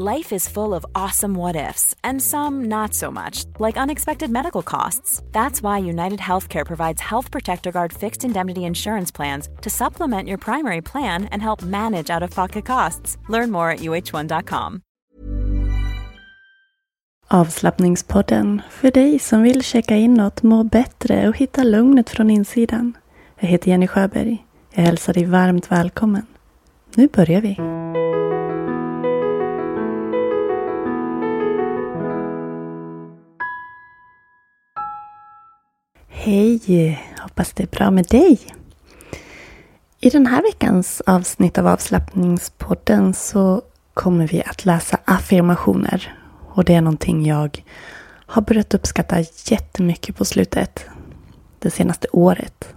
Life is full of awesome what ifs, and some not so much, like unexpected medical costs. That's why United Healthcare provides Health Protector Guard fixed indemnity insurance plans to supplement your primary plan and help manage out of pocket costs. Learn more at uh1.com. Avslappningspodden för dig som vill checka inåt, må bättre och hitta lugnet från insidan. Jag heter Jenny Sjöberg. Jag hälsar dig varmt välkommen. Nu börjar vi. Hej! Hoppas det är bra med dig. I den här veckans avsnitt av avslappningspodden så kommer vi att läsa affirmationer. Och det är någonting jag har börjat uppskatta jättemycket på slutet. Det senaste året.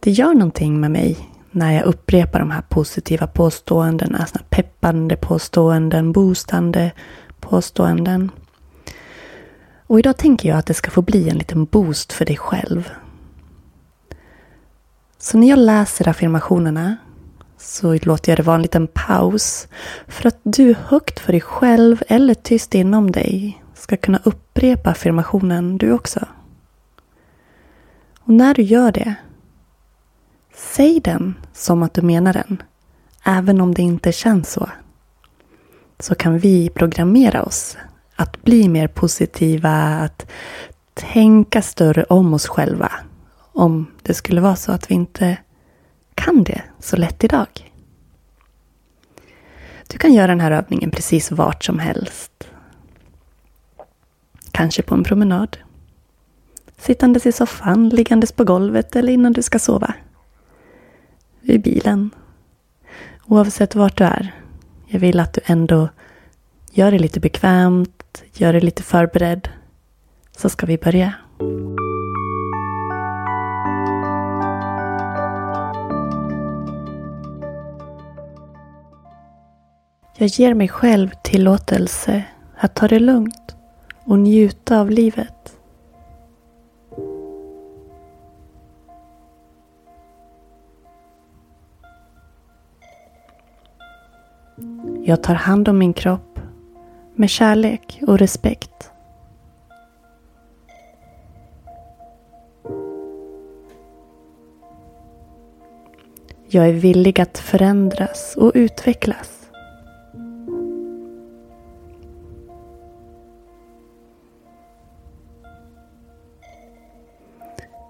Det gör någonting med mig när jag upprepar de här positiva påståendena. Såna peppande påståenden, boostande påståenden. Och idag tänker jag att det ska få bli en liten boost för dig själv. Så när jag läser affirmationerna så låter jag det vara en liten paus för att du högt för dig själv eller tyst inom dig ska kunna upprepa affirmationen du också. Och när du gör det, säg den som att du menar den, även om det inte känns så. Så kan vi programmera oss att bli mer positiva, att tänka större om oss själva. Om det skulle vara så att vi inte kan det så lätt idag. Du kan göra den här övningen precis vart som helst. Kanske på en promenad. Sittandes i soffan, liggandes på golvet eller innan du ska sova. I bilen. Oavsett vart du är. Jag vill att du ändå gör det lite bekvämt gör dig lite förberedd så ska vi börja. Jag ger mig själv tillåtelse att ta det lugnt och njuta av livet. Jag tar hand om min kropp med kärlek och respekt. Jag är villig att förändras och utvecklas.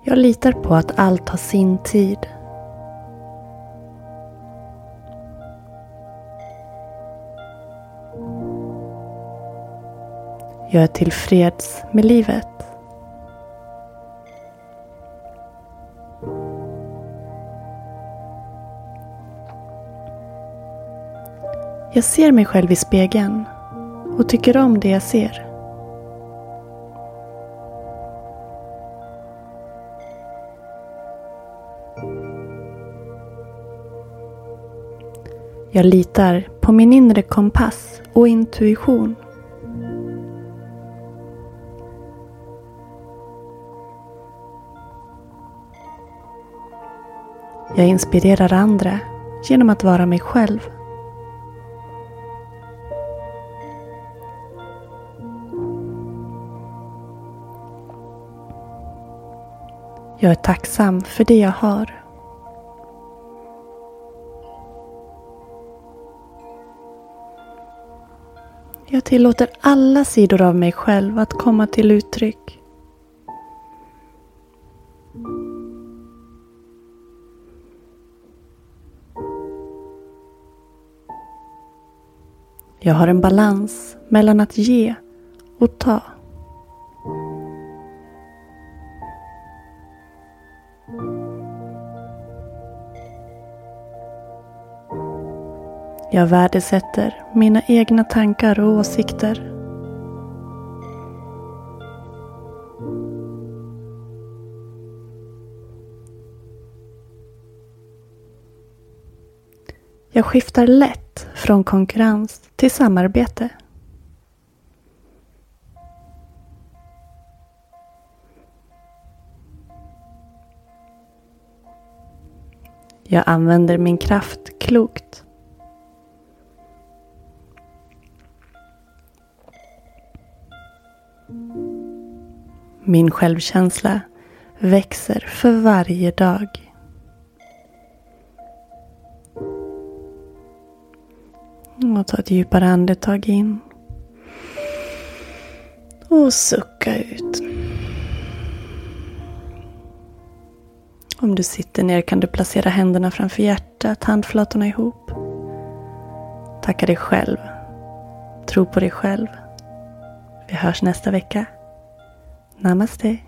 Jag litar på att allt har sin tid. Jag är tillfreds med livet. Jag ser mig själv i spegeln och tycker om det jag ser. Jag litar på min inre kompass och intuition. Jag inspirerar andra genom att vara mig själv. Jag är tacksam för det jag har. Jag tillåter alla sidor av mig själv att komma till uttryck. Jag har en balans mellan att ge och ta. Jag värdesätter mina egna tankar och åsikter. Jag skiftar lätt från konkurrens till samarbete. Jag använder min kraft klokt. Min självkänsla växer för varje dag. Mm, och ta ett djupare andetag in. Och sucka ut. Om du sitter ner kan du placera händerna framför hjärtat, handflatorna ihop. Tacka dig själv. Tro på dig själv. Vi hörs nästa vecka. Namaste.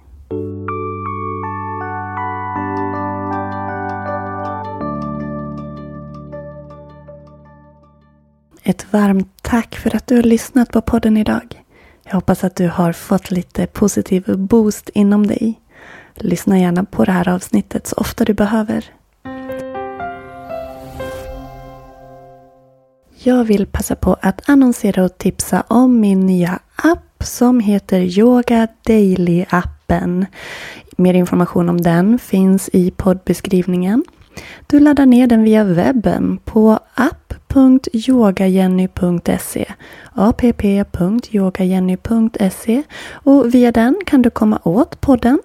Ett varmt tack för att du har lyssnat på podden idag. Jag hoppas att du har fått lite positiv boost inom dig. Lyssna gärna på det här avsnittet så ofta du behöver. Jag vill passa på att annonsera och tipsa om min nya app som heter Yoga Daily appen. Mer information om den finns i poddbeskrivningen. Du laddar ner den via webben på app app.yogajenny.se app.yogajenny.se och via den kan du komma åt podden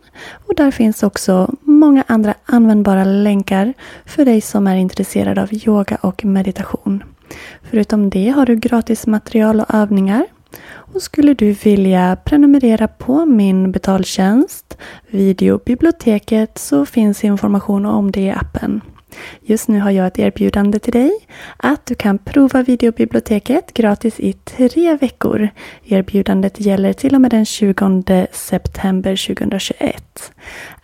och där finns också många andra användbara länkar för dig som är intresserad av yoga och meditation. Förutom det har du gratis material och övningar och skulle du vilja prenumerera på min betaltjänst Videobiblioteket så finns information om det i appen. Just nu har jag ett erbjudande till dig att du kan prova videobiblioteket gratis i tre veckor. Erbjudandet gäller till och med den 20 september 2021.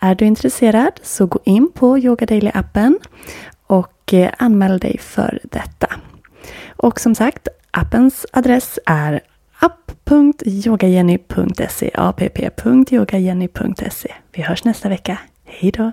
Är du intresserad så gå in på Yoga Daily-appen och eh, anmäl dig för detta. Och som sagt, appens adress är app.yogajenny.se app.yogajenny.se Vi hörs nästa vecka. Hej då!